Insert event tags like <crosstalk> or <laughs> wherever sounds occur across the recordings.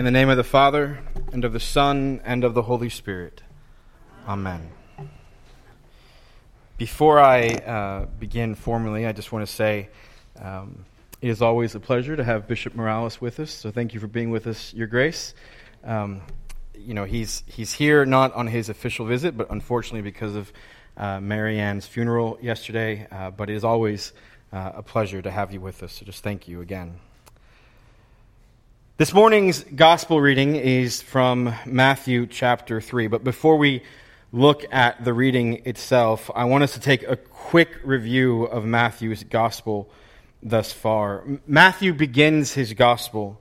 In the name of the Father, and of the Son, and of the Holy Spirit. Amen. Before I uh, begin formally, I just want to say um, it is always a pleasure to have Bishop Morales with us, so thank you for being with us, Your Grace. Um, you know, he's, he's here not on his official visit, but unfortunately because of uh, Marianne's funeral yesterday, uh, but it is always uh, a pleasure to have you with us, so just thank you again. This morning's gospel reading is from Matthew chapter 3. But before we look at the reading itself, I want us to take a quick review of Matthew's gospel thus far. Matthew begins his gospel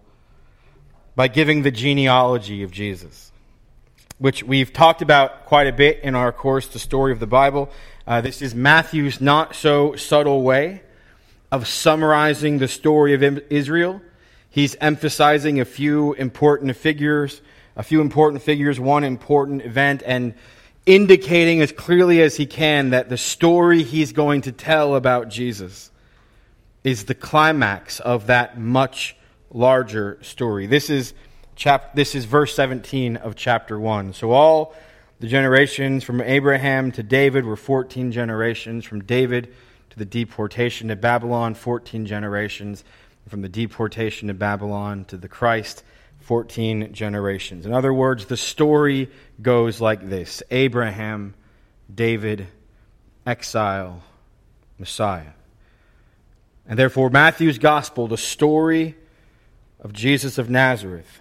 by giving the genealogy of Jesus, which we've talked about quite a bit in our course, The Story of the Bible. Uh, this is Matthew's not so subtle way of summarizing the story of Israel He's emphasizing a few important figures, a few important figures, one important event, and indicating as clearly as he can that the story he's going to tell about Jesus is the climax of that much larger story. This is chap- this is verse 17 of chapter 1. So all the generations from Abraham to David were 14 generations, from David to the deportation to Babylon 14 generations from the deportation to Babylon to the Christ, 14 generations. In other words, the story goes like this Abraham, David, exile, Messiah. And therefore, Matthew's gospel, the story of Jesus of Nazareth,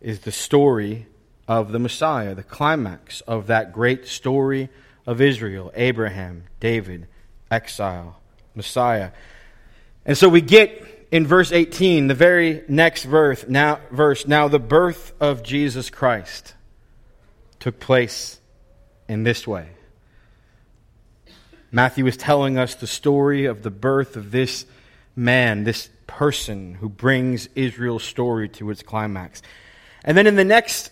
is the story of the Messiah, the climax of that great story of Israel Abraham, David, exile, Messiah. And so we get in verse 18, the very next verse, now, verse, now the birth of Jesus Christ took place in this way. Matthew is telling us the story of the birth of this man, this person who brings Israel's story to its climax. And then in the next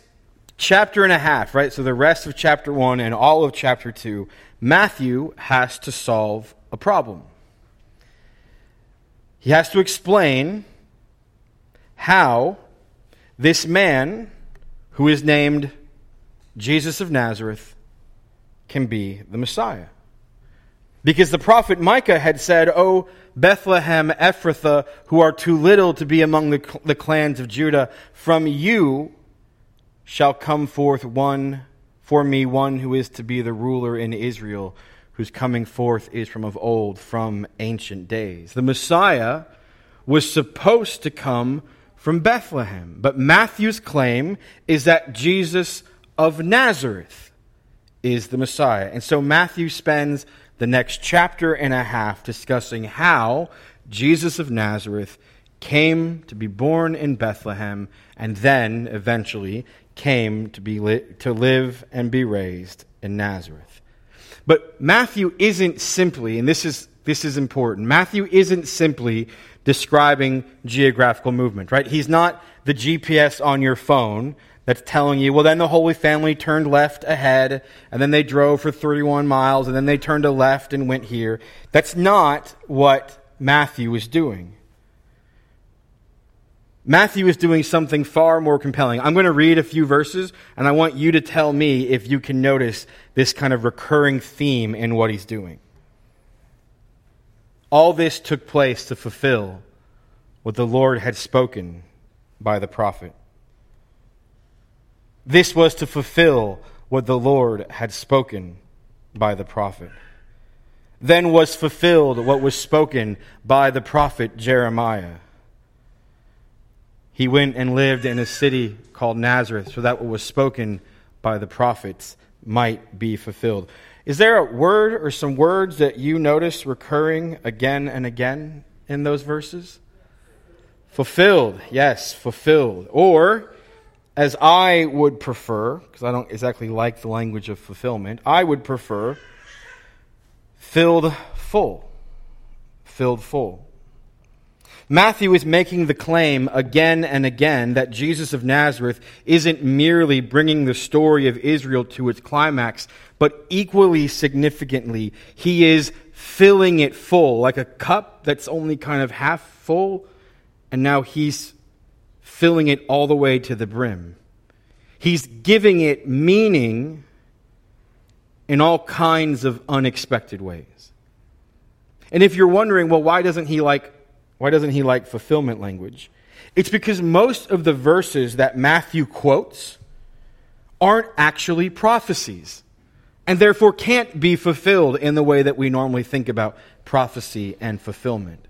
chapter and a half, right, so the rest of chapter 1 and all of chapter 2, Matthew has to solve a problem. He has to explain how this man, who is named Jesus of Nazareth, can be the Messiah. Because the prophet Micah had said, O Bethlehem Ephrathah, who are too little to be among the, the clans of Judah, from you shall come forth one for me, one who is to be the ruler in Israel whose coming forth is from of old, from ancient days. The Messiah was supposed to come from Bethlehem, but Matthew's claim is that Jesus of Nazareth is the Messiah. And so Matthew spends the next chapter and a half discussing how Jesus of Nazareth came to be born in Bethlehem and then eventually came to be li- to live and be raised in Nazareth. But Matthew isn't simply, and this is, this is important, Matthew isn't simply describing geographical movement, right? He's not the GPS on your phone that's telling you, well, then the Holy Family turned left ahead, and then they drove for 31 miles, and then they turned to left and went here. That's not what Matthew is doing. Matthew is doing something far more compelling. I'm going to read a few verses, and I want you to tell me if you can notice this kind of recurring theme in what he's doing. All this took place to fulfill what the Lord had spoken by the prophet. This was to fulfill what the Lord had spoken by the prophet. Then was fulfilled what was spoken by the prophet Jeremiah. He went and lived in a city called Nazareth so that what was spoken by the prophets might be fulfilled. Is there a word or some words that you notice recurring again and again in those verses? Fulfilled, yes, fulfilled. Or, as I would prefer, because I don't exactly like the language of fulfillment, I would prefer filled full. Filled full. Matthew is making the claim again and again that Jesus of Nazareth isn't merely bringing the story of Israel to its climax, but equally significantly, he is filling it full, like a cup that's only kind of half full, and now he's filling it all the way to the brim. He's giving it meaning in all kinds of unexpected ways. And if you're wondering, well, why doesn't he like why doesn't he like fulfillment language? It's because most of the verses that Matthew quotes aren't actually prophecies and therefore can't be fulfilled in the way that we normally think about prophecy and fulfillment.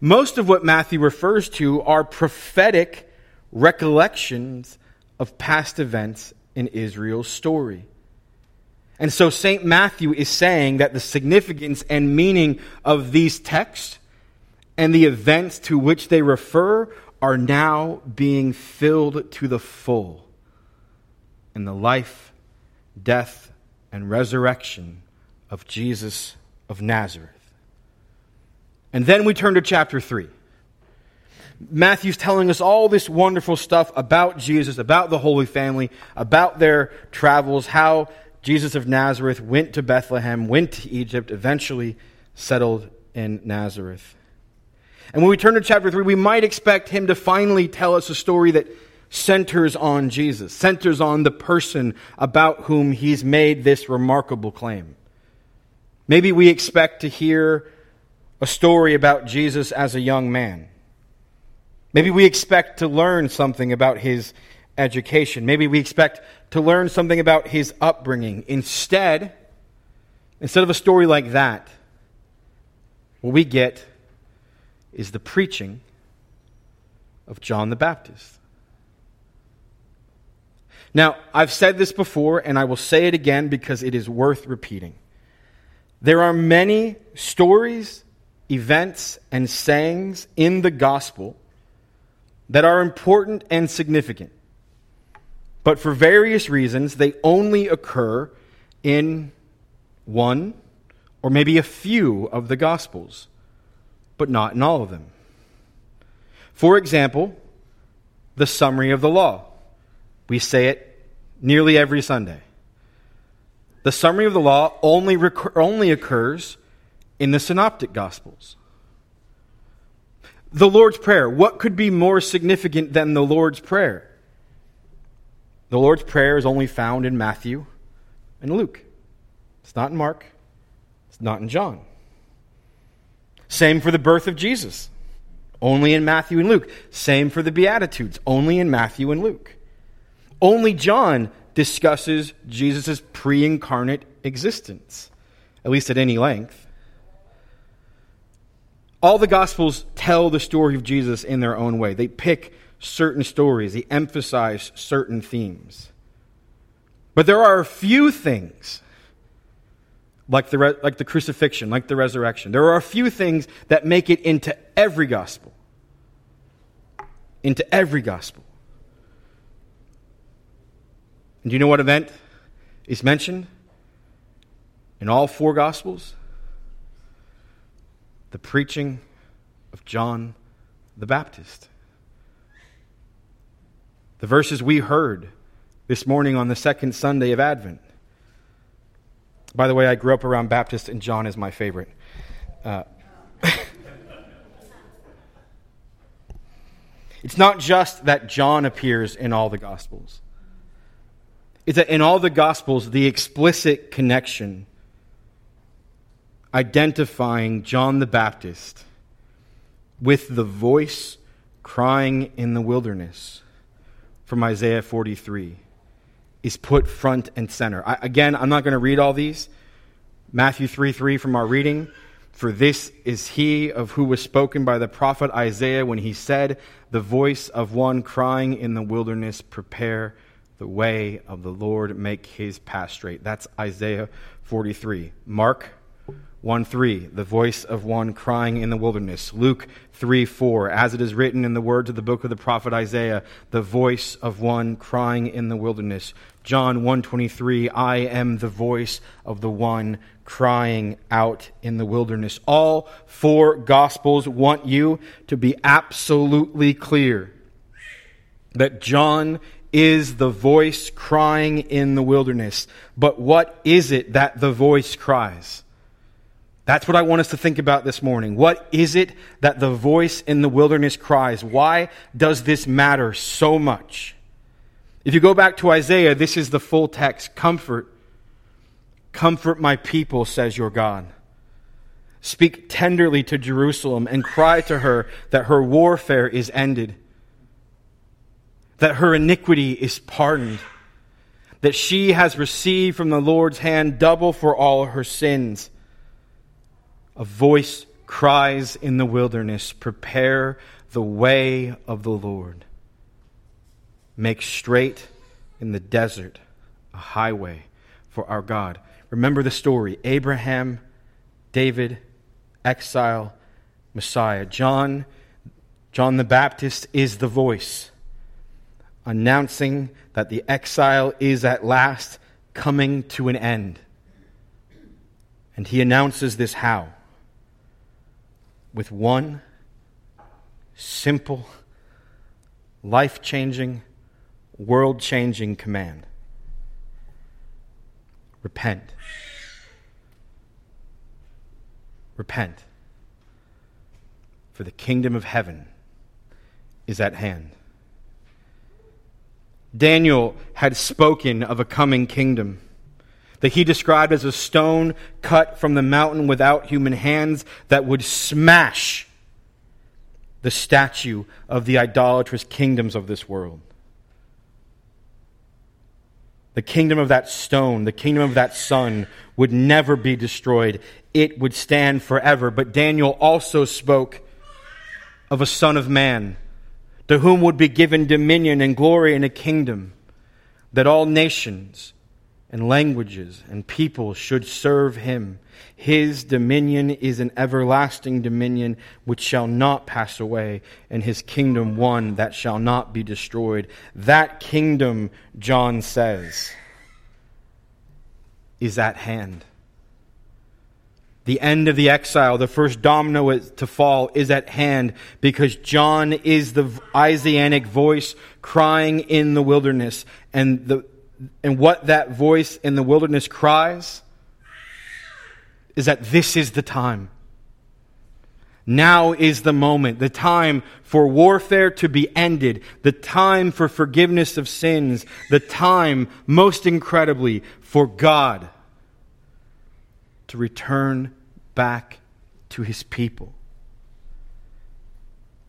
Most of what Matthew refers to are prophetic recollections of past events in Israel's story. And so St. Matthew is saying that the significance and meaning of these texts and the events to which they refer are now being filled to the full in the life, death, and resurrection of Jesus of Nazareth. And then we turn to chapter 3. Matthew's telling us all this wonderful stuff about Jesus, about the Holy Family, about their travels, how Jesus of Nazareth went to Bethlehem, went to Egypt, eventually settled in Nazareth. And when we turn to chapter 3, we might expect him to finally tell us a story that centers on Jesus, centers on the person about whom he's made this remarkable claim. Maybe we expect to hear a story about Jesus as a young man. Maybe we expect to learn something about his education. Maybe we expect to learn something about his upbringing. Instead, instead of a story like that, what we get is the preaching of John the Baptist. Now, I've said this before, and I will say it again because it is worth repeating. There are many stories, events, and sayings in the gospel that are important and significant. But for various reasons, they only occur in one or maybe a few of the gospels, but not in all of them. For example, the summary of the law. We say it nearly every Sunday. The summary of the law only, recur, only occurs in the synoptic gospels. The Lord's Prayer. What could be more significant than the Lord's Prayer? The Lord's Prayer is only found in Matthew and Luke. It's not in Mark. It's not in John. Same for the birth of Jesus. Only in Matthew and Luke. Same for the Beatitudes. Only in Matthew and Luke. Only John discusses Jesus' pre incarnate existence, at least at any length. All the Gospels tell the story of Jesus in their own way. They pick certain stories, they emphasize certain themes. But there are a few things, like the, re- like the crucifixion, like the resurrection, there are a few things that make it into every Gospel. Into every Gospel. And do you know what event is mentioned in all four Gospels? The preaching of John the Baptist. The verses we heard this morning on the second Sunday of Advent. By the way, I grew up around Baptist, and John is my favorite. Uh, <laughs> it's not just that John appears in all the Gospels it's that in all the Gospels, the explicit connection identifying John the Baptist with the voice crying in the wilderness from Isaiah 43 is put front and center. I, again, I'm not going to read all these. Matthew 3 3 from our reading. For this is he of who was spoken by the prophet Isaiah when he said, The voice of one crying in the wilderness, prepare the way of the Lord, make his path straight. That's Isaiah 43. Mark 1 3, the voice of one crying in the wilderness. Luke 3 4, as it is written in the words of the book of the prophet Isaiah, the voice of one crying in the wilderness. John 1 23, I am the voice of the one crying out in the wilderness. All four gospels want you to be absolutely clear that John is the voice crying in the wilderness. But what is it that the voice cries? That's what I want us to think about this morning. What is it that the voice in the wilderness cries? Why does this matter so much? If you go back to Isaiah, this is the full text. Comfort. Comfort my people, says your God. Speak tenderly to Jerusalem and cry to her that her warfare is ended, that her iniquity is pardoned, that she has received from the Lord's hand double for all her sins a voice cries in the wilderness, Prepare the way of the Lord. Make straight in the desert a highway for our God. Remember the story Abraham, David, exile, Messiah. John, John the Baptist is the voice announcing that the exile is at last coming to an end. And he announces this how? with one simple, life changing, world changing command repent. Repent. For the kingdom of heaven is at hand. Daniel had spoken of a coming kingdom that he described as a stone cut from the mountain without human hands that would smash the statue of the idolatrous kingdoms of this world. The kingdom of that stone, the kingdom of that sun, would never be destroyed. It would stand forever. But Daniel also spoke of a son of man, to whom would be given dominion and glory and a kingdom, that all nations and languages and people should serve him. His dominion is an everlasting dominion which shall not pass away, and his kingdom one that shall not be destroyed. That kingdom, John says, is at hand. The end of the exile, the first domino to fall, is at hand because John is the Isaianic voice crying in the wilderness. And the, and what that voice in the wilderness cries is that this is the time. Now is the moment, the time for warfare to be ended, the time for forgiveness of sins, the time, most incredibly, for God to return back to his people.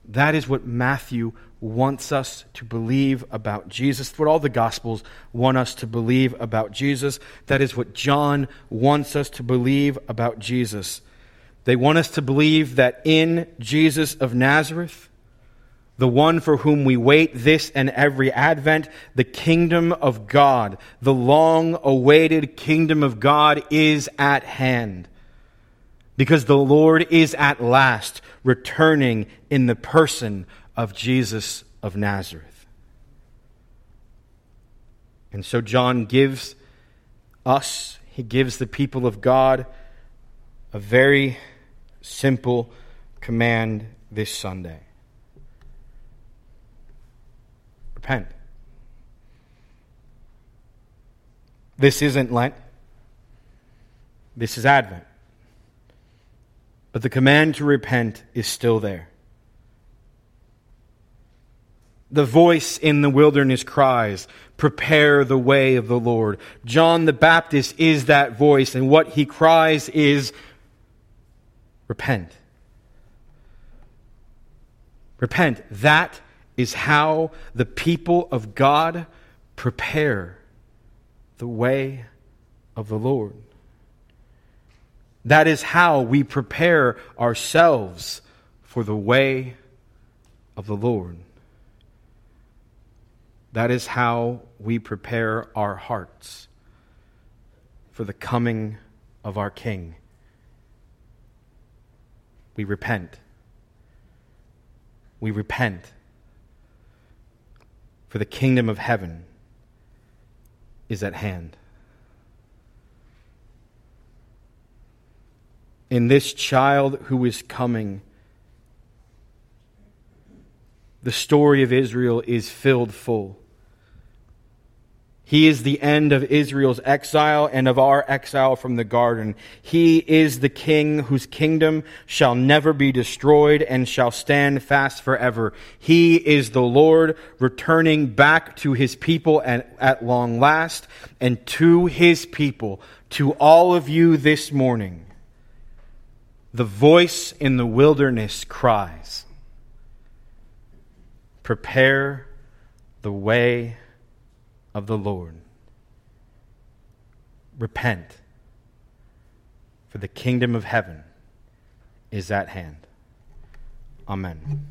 That is what Matthew wants us to believe about Jesus, what all the Gospels want us to believe about Jesus. That is what John wants us to believe about Jesus. They want us to believe that in Jesus of Nazareth, the one for whom we wait this and every Advent, the kingdom of God, the long awaited kingdom of God is at hand. Because the Lord is at last returning in the person of Jesus of Nazareth. And so John gives us, he gives the people of God a very simple command this Sunday repent. This isn't Lent. This is Advent. But the command to repent is still there. The voice in the wilderness cries, Prepare the way of the Lord. John the Baptist is that voice, and what he cries is, Repent. Repent. That is how the people of God prepare the way of the Lord. That is how we prepare ourselves for the way of the Lord. That is how we prepare our hearts for the coming of our King. We repent. We repent. For the kingdom of heaven is at hand. In this child who is coming, the story of Israel is filled full. He is the end of Israel's exile and of our exile from the garden. He is the king whose kingdom shall never be destroyed and shall stand fast forever. He is the Lord returning back to his people at, at long last and to his people, to all of you this morning. The voice in the wilderness cries, Prepare the way of the Lord. Repent, for the kingdom of heaven is at hand. Amen.